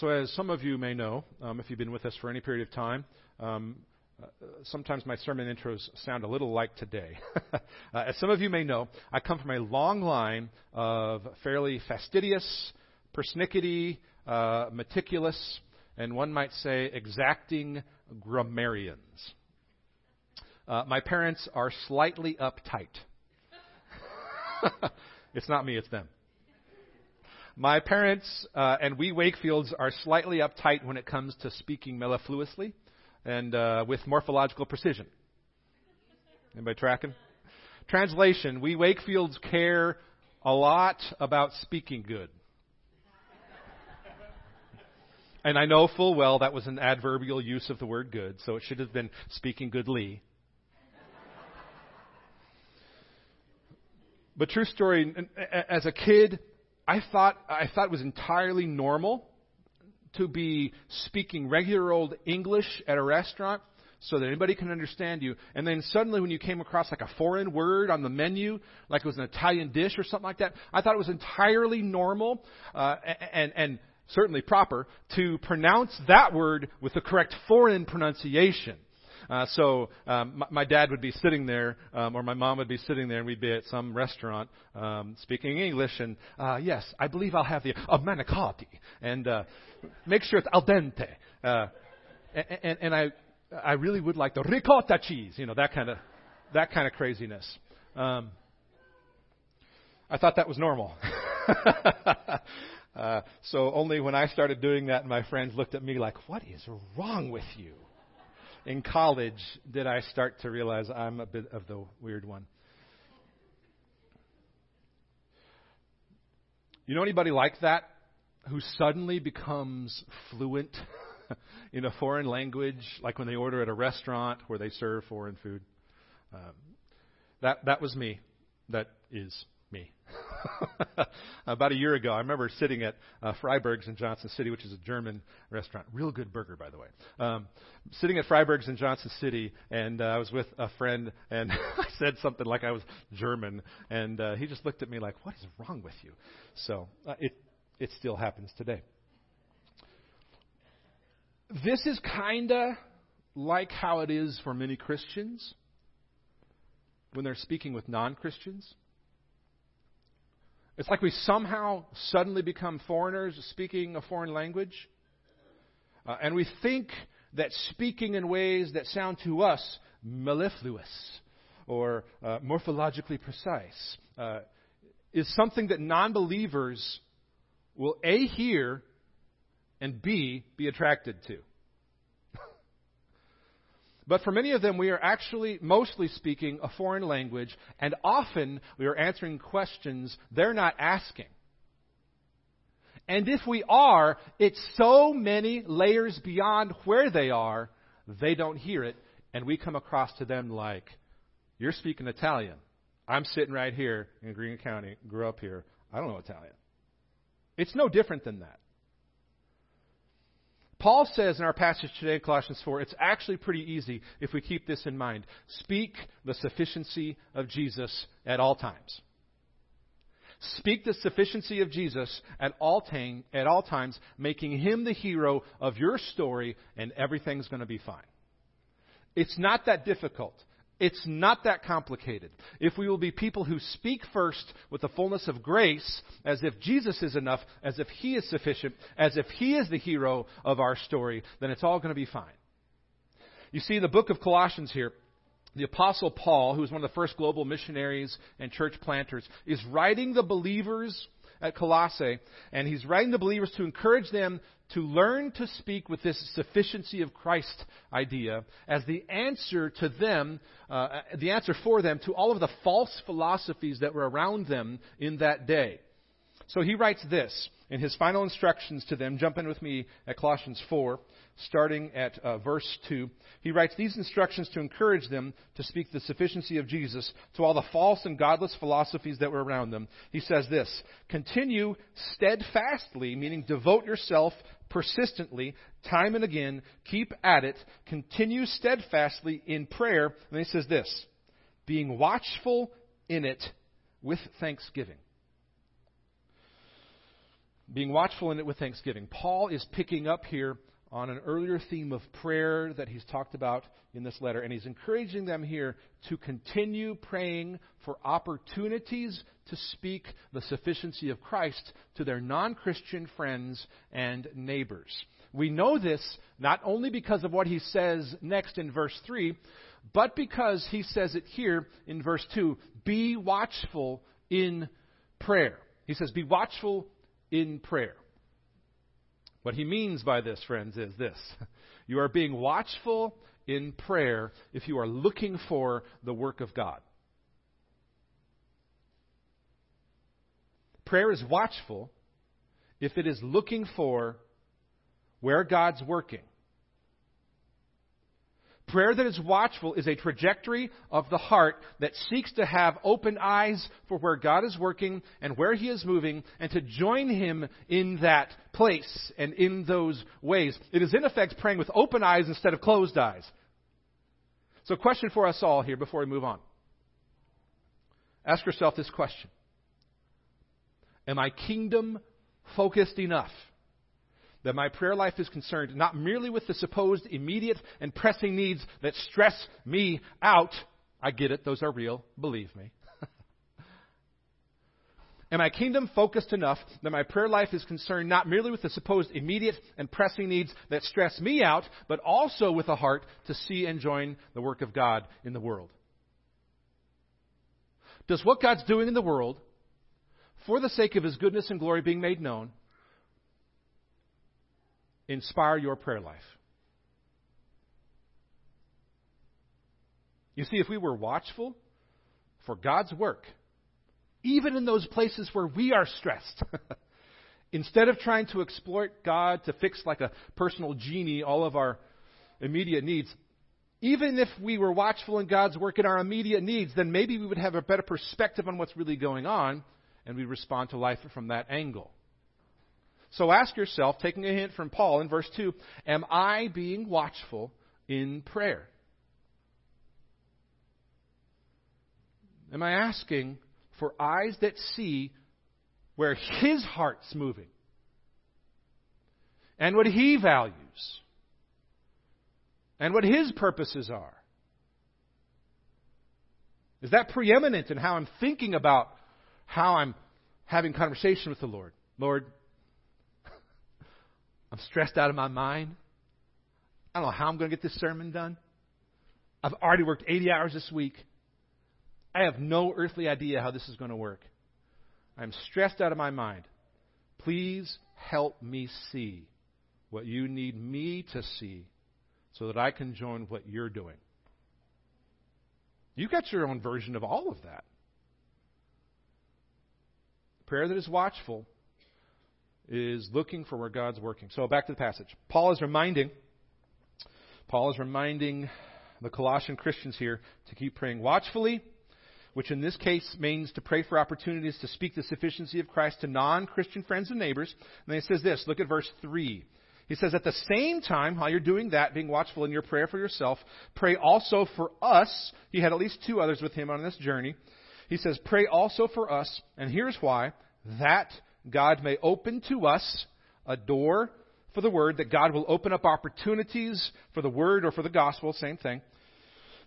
so, as some of you may know, um, if you've been with us for any period of time, um, uh, sometimes my sermon intros sound a little like today. uh, as some of you may know, I come from a long line of fairly fastidious, persnickety, uh, meticulous, and one might say exacting grammarians. Uh, my parents are slightly uptight. it's not me, it's them. My parents uh, and we Wakefields are slightly uptight when it comes to speaking mellifluously and uh, with morphological precision. Anybody tracking? Translation: We Wakefields care a lot about speaking good. And I know full well that was an adverbial use of the word good, so it should have been speaking goodly. But true story, as a kid, I thought I thought it was entirely normal to be speaking regular old English at a restaurant so that anybody can understand you. And then suddenly when you came across like a foreign word on the menu, like it was an Italian dish or something like that, I thought it was entirely normal uh, and, and certainly proper to pronounce that word with the correct foreign pronunciation. Uh, so um, my, my dad would be sitting there, um, or my mom would be sitting there, and we'd be at some restaurant um, speaking English. And uh, yes, I believe I'll have the a manicotti, and uh, make sure it's al dente. Uh, and, and I, I really would like the ricotta cheese, you know, that kind of, that kind of craziness. Um, I thought that was normal. uh, so only when I started doing that, my friends looked at me like, "What is wrong with you?" In college did I start to realize I'm a bit of the weird one. You know anybody like that who suddenly becomes fluent in a foreign language, like when they order at a restaurant where they serve foreign food? Um, that that was me. That is me. About a year ago, I remember sitting at uh, Freiberg's in Johnson City, which is a German restaurant. Real good burger, by the way. Um, sitting at Freiberg's in Johnson City, and uh, I was with a friend, and I said something like I was German, and uh, he just looked at me like, "What is wrong with you?" So uh, it it still happens today. This is kinda like how it is for many Christians when they're speaking with non-Christians. It's like we somehow suddenly become foreigners speaking a foreign language. Uh, and we think that speaking in ways that sound to us mellifluous or uh, morphologically precise uh, is something that non believers will A, hear, and B, be attracted to. But for many of them, we are actually mostly speaking a foreign language, and often we are answering questions they're not asking. And if we are, it's so many layers beyond where they are, they don't hear it, and we come across to them like, You're speaking Italian. I'm sitting right here in Greene County, grew up here. I don't know Italian. It's no different than that. Paul says in our passage today, Colossians 4, it's actually pretty easy if we keep this in mind. Speak the sufficiency of Jesus at all times. Speak the sufficiency of Jesus at all, time, at all times, making him the hero of your story, and everything's going to be fine. It's not that difficult. It's not that complicated. If we will be people who speak first with the fullness of grace, as if Jesus is enough, as if He is sufficient, as if He is the hero of our story, then it's all going to be fine. You see, the book of Colossians here, the Apostle Paul, who was one of the first global missionaries and church planters, is writing the believers at Colossae, and he's writing the believers to encourage them to learn to speak with this sufficiency of Christ idea as the answer to them, uh, the answer for them to all of the false philosophies that were around them in that day. So he writes this in his final instructions to them. Jump in with me at Colossians 4, starting at uh, verse 2. He writes these instructions to encourage them to speak the sufficiency of Jesus to all the false and godless philosophies that were around them. He says this Continue steadfastly, meaning devote yourself persistently, time and again, keep at it, continue steadfastly in prayer. And he says this being watchful in it with thanksgiving. Being watchful in it with thanksgiving. Paul is picking up here on an earlier theme of prayer that he's talked about in this letter, and he's encouraging them here to continue praying for opportunities to speak the sufficiency of Christ to their non Christian friends and neighbors. We know this not only because of what he says next in verse 3, but because he says it here in verse 2 be watchful in prayer. He says, Be watchful in prayer. What he means by this, friends, is this you are being watchful in prayer if you are looking for the work of God. Prayer is watchful if it is looking for where God's working. Prayer that is watchful is a trajectory of the heart that seeks to have open eyes for where God is working and where He is moving and to join Him in that place and in those ways. It is in effect praying with open eyes instead of closed eyes. So, question for us all here before we move on. Ask yourself this question Am I kingdom focused enough? That my prayer life is concerned not merely with the supposed immediate and pressing needs that stress me out. I get it, those are real, believe me. Am I kingdom focused enough that my prayer life is concerned not merely with the supposed immediate and pressing needs that stress me out, but also with a heart to see and join the work of God in the world? Does what God's doing in the world, for the sake of His goodness and glory being made known, inspire your prayer life? You see, if we were watchful for God's work, even in those places where we are stressed, instead of trying to exploit God to fix like a personal genie all of our immediate needs, even if we were watchful in God's work in our immediate needs, then maybe we would have a better perspective on what's really going on and we respond to life from that angle. So ask yourself, taking a hint from Paul in verse 2, am I being watchful in prayer? Am I asking for eyes that see where his heart's moving and what he values and what his purposes are? Is that preeminent in how I'm thinking about how I'm having conversation with the Lord? Lord, I'm stressed out of my mind. I don't know how I'm going to get this sermon done. I've already worked 80 hours this week. I have no earthly idea how this is going to work. I'm stressed out of my mind. Please help me see what you need me to see so that I can join what you're doing. You've got your own version of all of that. Prayer that is watchful is looking for where God's working. So back to the passage. Paul is reminding Paul is reminding the Colossian Christians here to keep praying watchfully, which in this case means to pray for opportunities to speak the sufficiency of Christ to non-Christian friends and neighbors. And then he says this, look at verse 3. He says, at the same time, while you're doing that, being watchful in your prayer for yourself, pray also for us. He had at least two others with him on this journey. He says, pray also for us, and here's why, that God may open to us a door for the word, that God will open up opportunities for the word or for the gospel, same thing.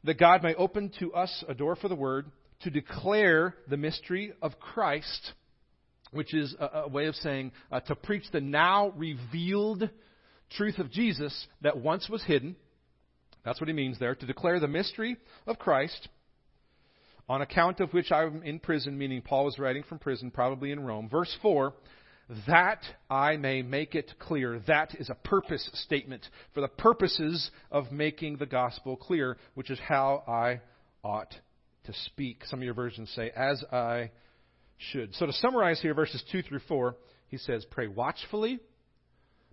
That God may open to us a door for the word to declare the mystery of Christ, which is a, a way of saying uh, to preach the now revealed truth of Jesus that once was hidden. That's what he means there. To declare the mystery of Christ on account of which I'm in prison, meaning Paul was writing from prison, probably in Rome. Verse 4 that I may make it clear. That is a purpose statement for the purposes of making the gospel clear, which is how I ought to speak. Some of your versions say, as I should. So to summarize here, verses 2 through 4, he says, Pray watchfully,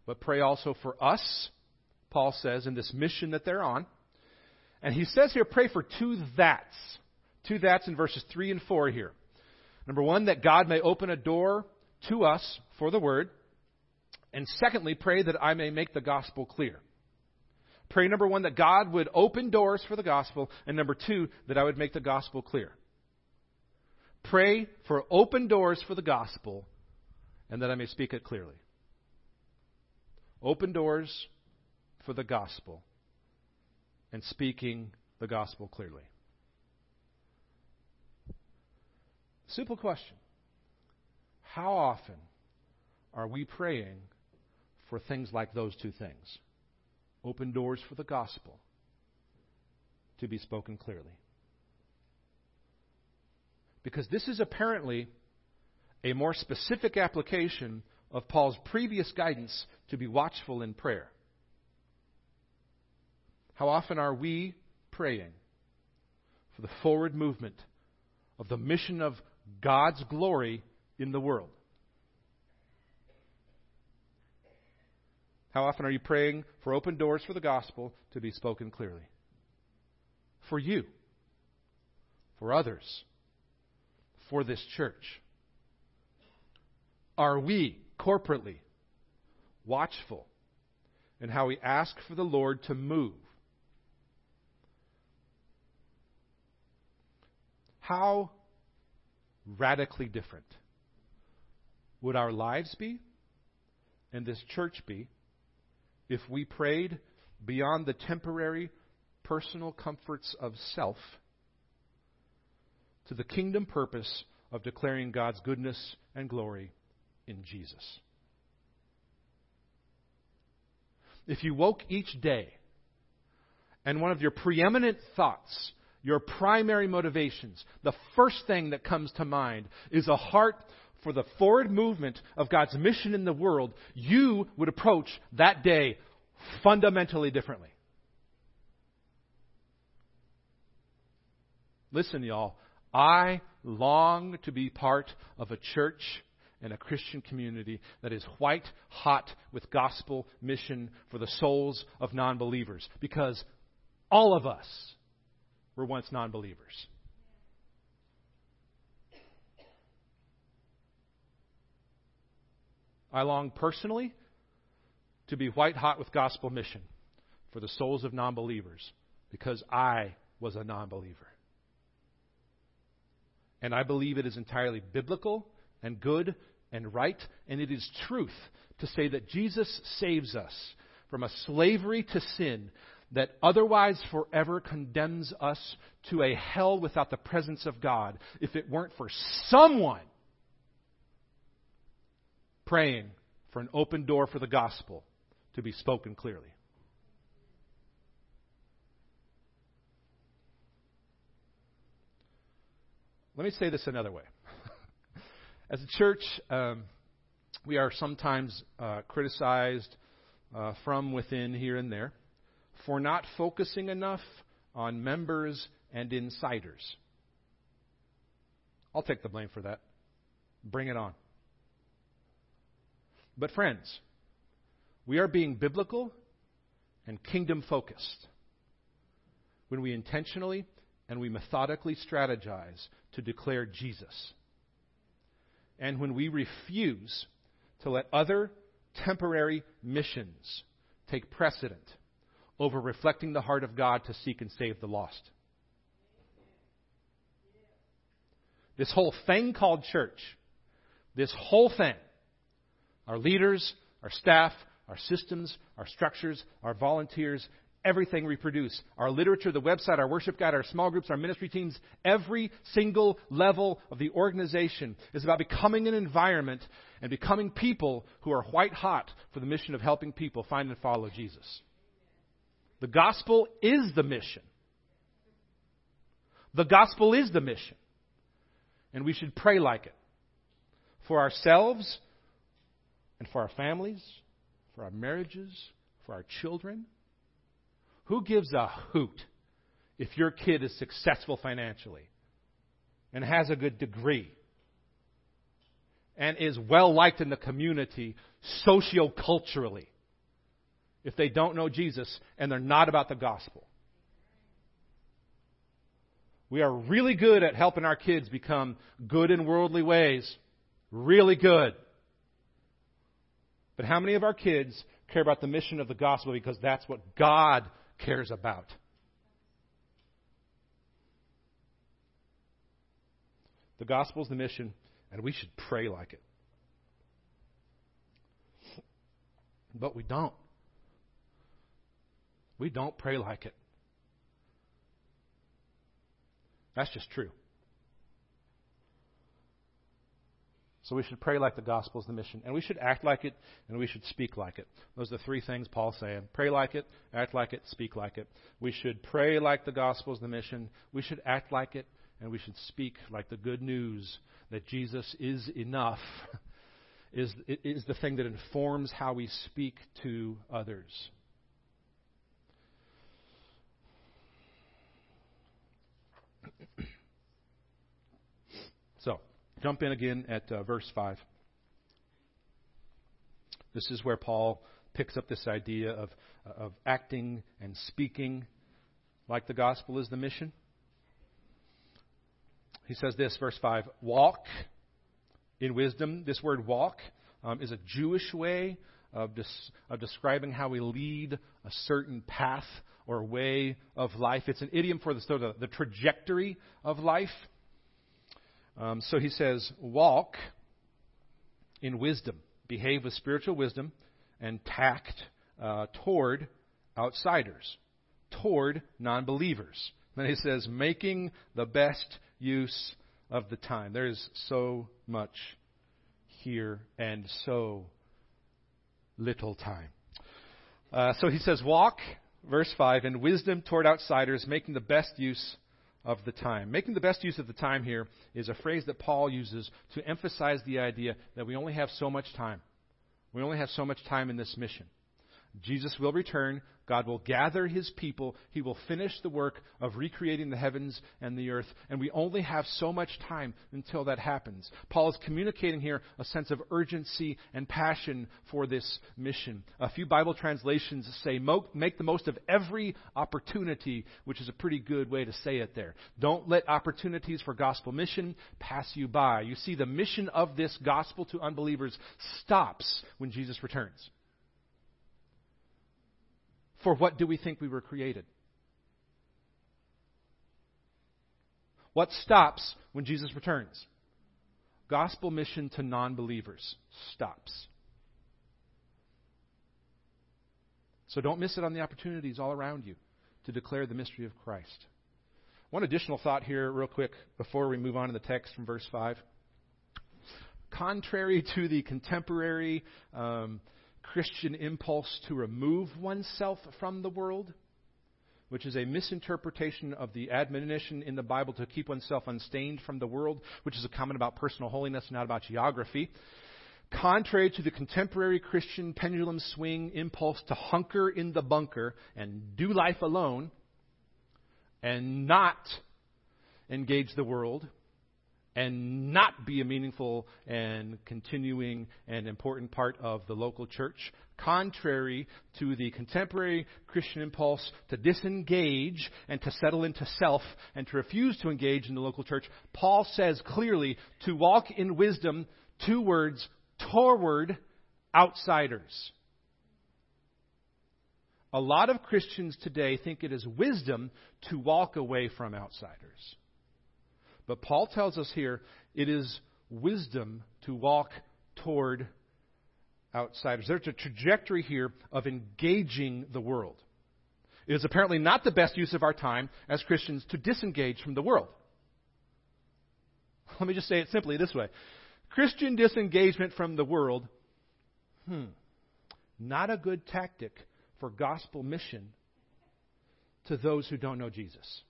but pray also for us, Paul says, in this mission that they're on. And he says here, pray for two that's. Two that's in verses 3 and 4 here. Number one, that God may open a door to us for the word. And secondly, pray that I may make the gospel clear. Pray, number one, that God would open doors for the gospel. And number two, that I would make the gospel clear. Pray for open doors for the gospel and that I may speak it clearly. Open doors for the gospel and speaking the gospel clearly. Simple question. How often are we praying for things like those two things? Open doors for the gospel to be spoken clearly. Because this is apparently a more specific application of Paul's previous guidance to be watchful in prayer. How often are we praying for the forward movement of the mission of God's glory in the world? How often are you praying for open doors for the gospel to be spoken clearly? For you, for others, for this church. Are we corporately watchful in how we ask for the Lord to move? How radically different would our lives be and this church be if we prayed beyond the temporary personal comforts of self to the kingdom purpose of declaring God's goodness and glory in Jesus. If you woke each day and one of your preeminent thoughts, your primary motivations, the first thing that comes to mind is a heart for the forward movement of God's mission in the world, you would approach that day fundamentally differently. Listen, y'all, I long to be part of a church and a Christian community that is white hot with gospel mission for the souls of non believers. Because all of us were once non believers. I long personally to be white hot with gospel mission for the souls of non believers because I was a non believer. And I believe it is entirely biblical and good and right, and it is truth to say that Jesus saves us from a slavery to sin that otherwise forever condemns us to a hell without the presence of God if it weren't for someone praying for an open door for the gospel to be spoken clearly. Let me say this another way. As a church, um, we are sometimes uh, criticized uh, from within here and there for not focusing enough on members and insiders. I'll take the blame for that. Bring it on. But, friends, we are being biblical and kingdom focused when we intentionally and we methodically strategize to declare Jesus. And when we refuse to let other temporary missions take precedent over reflecting the heart of God to seek and save the lost. This whole thing called church, this whole thing, our leaders, our staff, our systems, our structures, our volunteers, everything we produce our literature, the website, our worship guide, our small groups, our ministry teams every single level of the organization is about becoming an environment and becoming people who are white hot for the mission of helping people find and follow Jesus. The gospel is the mission. The gospel is the mission. And we should pray like it for ourselves and for our families, for our marriages, for our children who gives a hoot if your kid is successful financially and has a good degree and is well liked in the community socioculturally if they don't know Jesus and they're not about the gospel? We are really good at helping our kids become good in worldly ways. Really good. But how many of our kids care about the mission of the gospel because that's what God cares about. The gospel is the mission, and we should pray like it. but we don't. We don't pray like it. That's just true. So we should pray like the gospel is the mission. And we should act like it, and we should speak like it. Those are the three things Paul's saying. Pray like it, act like it, speak like it. We should pray like the gospel is the mission. We should act like it, and we should speak like the good news that Jesus is enough is, is the thing that informs how we speak to others. so, jump in again at uh, verse 5. This is where Paul picks up this idea of, of acting and speaking like the gospel is the mission. He says this, verse 5 Walk in wisdom. This word walk um, is a Jewish way of, des- of describing how we lead a certain path or way of life. It's an idiom for the, so the, the trajectory of life. Um, so he says, walk in wisdom, behave with spiritual wisdom and tact uh, toward outsiders, toward non believers. Then he says, making the best use of the time. There is so much here and so little time. Uh, so he says, Walk, verse 5, in wisdom toward outsiders, making the best use of the time. Making the best use of the time here is a phrase that Paul uses to emphasize the idea that we only have so much time. We only have so much time in this mission. Jesus will return. God will gather his people. He will finish the work of recreating the heavens and the earth. And we only have so much time until that happens. Paul is communicating here a sense of urgency and passion for this mission. A few Bible translations say, make the most of every opportunity, which is a pretty good way to say it there. Don't let opportunities for gospel mission pass you by. You see, the mission of this gospel to unbelievers stops when Jesus returns. For what do we think we were created? What stops when Jesus returns? Gospel mission to non believers stops. So don't miss it on the opportunities all around you to declare the mystery of Christ. One additional thought here, real quick, before we move on to the text from verse 5. Contrary to the contemporary um, Christian impulse to remove oneself from the world, which is a misinterpretation of the admonition in the Bible to keep oneself unstained from the world, which is a comment about personal holiness, not about geography. Contrary to the contemporary Christian pendulum swing impulse to hunker in the bunker and do life alone and not engage the world, and not be a meaningful and continuing and important part of the local church, contrary to the contemporary Christian impulse to disengage and to settle into self and to refuse to engage in the local church, Paul says clearly to walk in wisdom, two words, toward outsiders. A lot of Christians today think it is wisdom to walk away from outsiders. But Paul tells us here it is wisdom to walk toward outsiders. There's a trajectory here of engaging the world. It is apparently not the best use of our time as Christians to disengage from the world. Let me just say it simply this way Christian disengagement from the world, hmm, not a good tactic for gospel mission to those who don't know Jesus.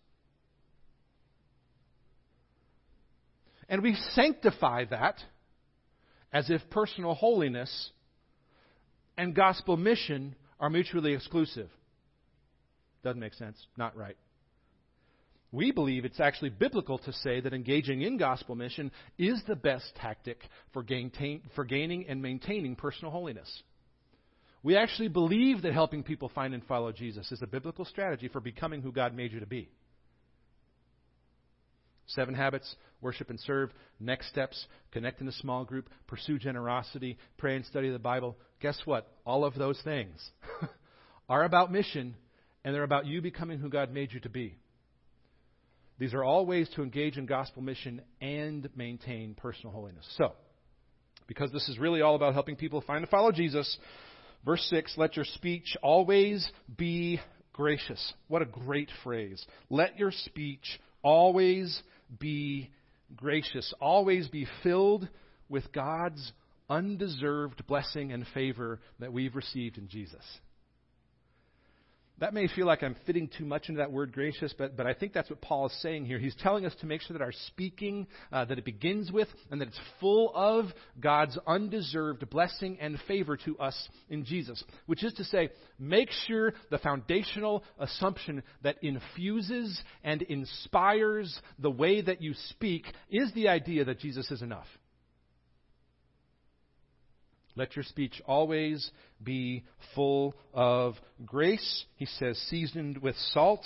And we sanctify that as if personal holiness and gospel mission are mutually exclusive. Doesn't make sense. Not right. We believe it's actually biblical to say that engaging in gospel mission is the best tactic for, gain, for gaining and maintaining personal holiness. We actually believe that helping people find and follow Jesus is a biblical strategy for becoming who God made you to be. Seven habits, worship and serve. Next steps, connect in a small group, pursue generosity, pray and study the Bible. Guess what? All of those things are about mission, and they're about you becoming who God made you to be. These are all ways to engage in gospel mission and maintain personal holiness. So, because this is really all about helping people find and follow Jesus, Verse 6 Let your speech always be gracious. What a great phrase. Let your speech always be gracious. Always be filled with God's undeserved blessing and favor that we've received in Jesus. That may feel like I'm fitting too much into that word gracious, but, but I think that's what Paul is saying here. He's telling us to make sure that our speaking, uh, that it begins with, and that it's full of God's undeserved blessing and favor to us in Jesus. Which is to say, make sure the foundational assumption that infuses and inspires the way that you speak is the idea that Jesus is enough. Let your speech always be full of grace. He says, seasoned with salt,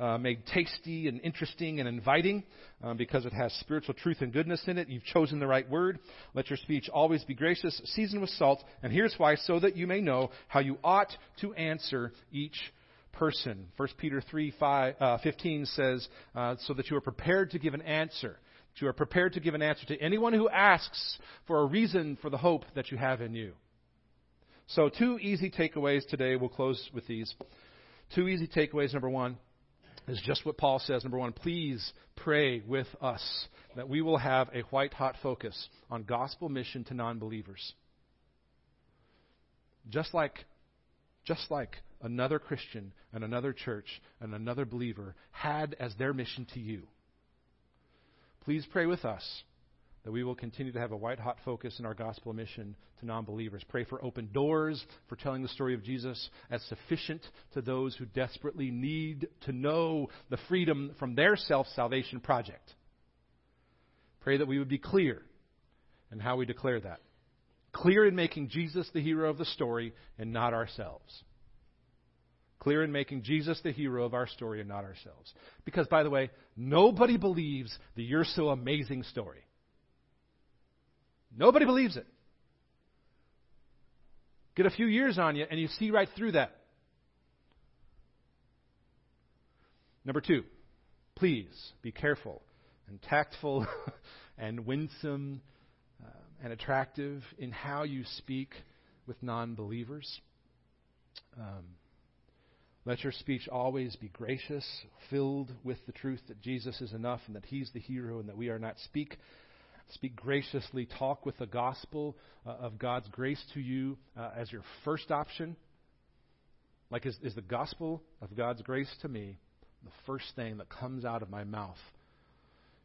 uh, made tasty and interesting and inviting um, because it has spiritual truth and goodness in it. You've chosen the right word. Let your speech always be gracious, seasoned with salt. And here's why so that you may know how you ought to answer each person. 1 Peter 3 5, uh, 15 says, uh, so that you are prepared to give an answer you are prepared to give an answer to anyone who asks for a reason for the hope that you have in you. So, two easy takeaways today. We'll close with these. Two easy takeaways. Number one is just what Paul says. Number one, please pray with us that we will have a white hot focus on gospel mission to non believers. Just like, just like another Christian and another church and another believer had as their mission to you. Please pray with us that we will continue to have a white hot focus in our gospel mission to non believers. Pray for open doors, for telling the story of Jesus as sufficient to those who desperately need to know the freedom from their self salvation project. Pray that we would be clear in how we declare that. Clear in making Jesus the hero of the story and not ourselves. Clear in making Jesus the hero of our story and not ourselves. Because, by the way, nobody believes the You're So Amazing story. Nobody believes it. Get a few years on you, and you see right through that. Number two, please be careful and tactful and winsome uh, and attractive in how you speak with non believers. Um, let your speech always be gracious, filled with the truth that Jesus is enough and that He's the hero and that we are not. Speak, speak graciously. Talk with the gospel uh, of God's grace to you uh, as your first option. Like, is, is the gospel of God's grace to me the first thing that comes out of my mouth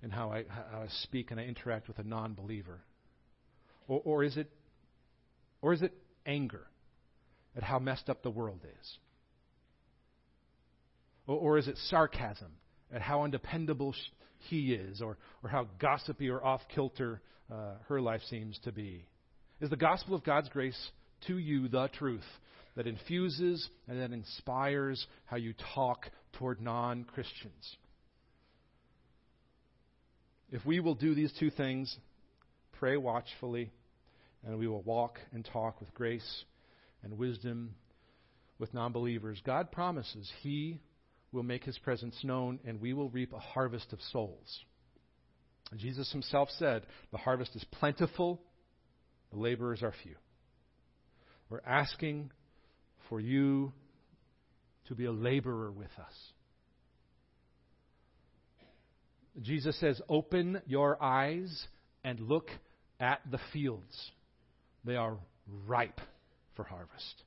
in how I, how I speak and I interact with a non believer? Or, or, is it, or is it anger at how messed up the world is? Or, or is it sarcasm at how undependable he is, or, or how gossipy or off kilter uh, her life seems to be? Is the gospel of God's grace to you the truth that infuses and that inspires how you talk toward non Christians? If we will do these two things, pray watchfully, and we will walk and talk with grace and wisdom with non believers, God promises He will make his presence known, and we will reap a harvest of souls. Jesus himself said, The harvest is plentiful, the laborers are few. We're asking for you to be a laborer with us. Jesus says, Open your eyes and look at the fields. They are ripe for harvest.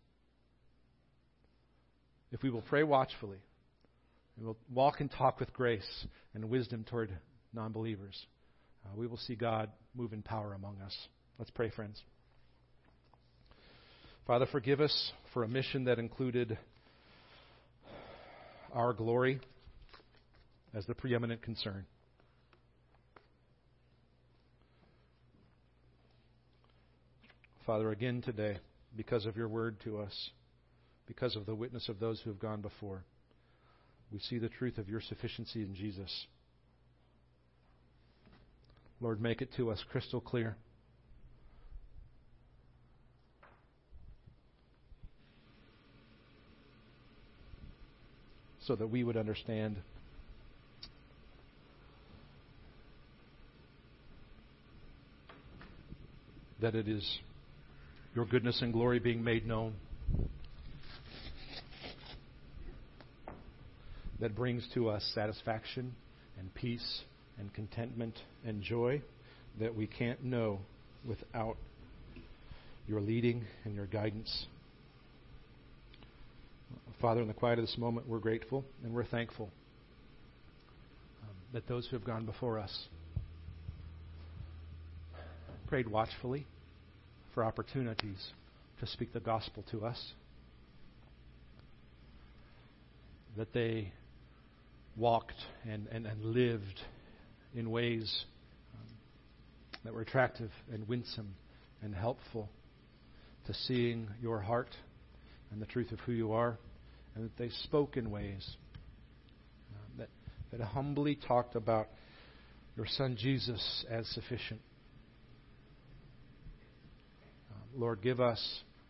If we will pray watchfully, we will walk and talk with grace and wisdom toward non believers. Uh, we will see God move in power among us. Let's pray, friends. Father, forgive us for a mission that included our glory as the preeminent concern. Father, again today, because of your word to us, because of the witness of those who have gone before, we see the truth of your sufficiency in Jesus. Lord, make it to us crystal clear. So that we would understand that it is your goodness and glory being made known that brings to us satisfaction and peace and contentment and joy that we can't know without your leading and your guidance. Father, in the quiet of this moment, we're grateful and we're thankful um, that those who have gone before us prayed watchfully for opportunities to speak the gospel to us, that they walked and, and, and lived in ways um, that were attractive and winsome and helpful to seeing your heart and the truth of who you are, and that they spoke in ways uh, that, that humbly talked about your Son Jesus as sufficient. Uh, Lord, give us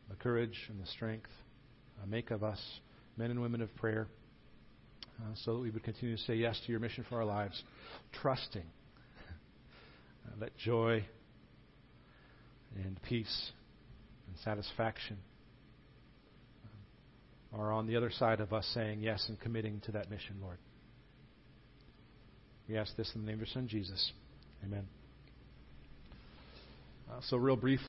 the courage and the strength. Uh, make of us men and women of prayer uh, so that we would continue to say yes to your mission for our lives, trusting uh, that joy and peace and satisfaction uh, are on the other side of us saying yes and committing to that mission, Lord. We ask this in the name of your Son, Jesus. Amen. Uh, so, real briefly.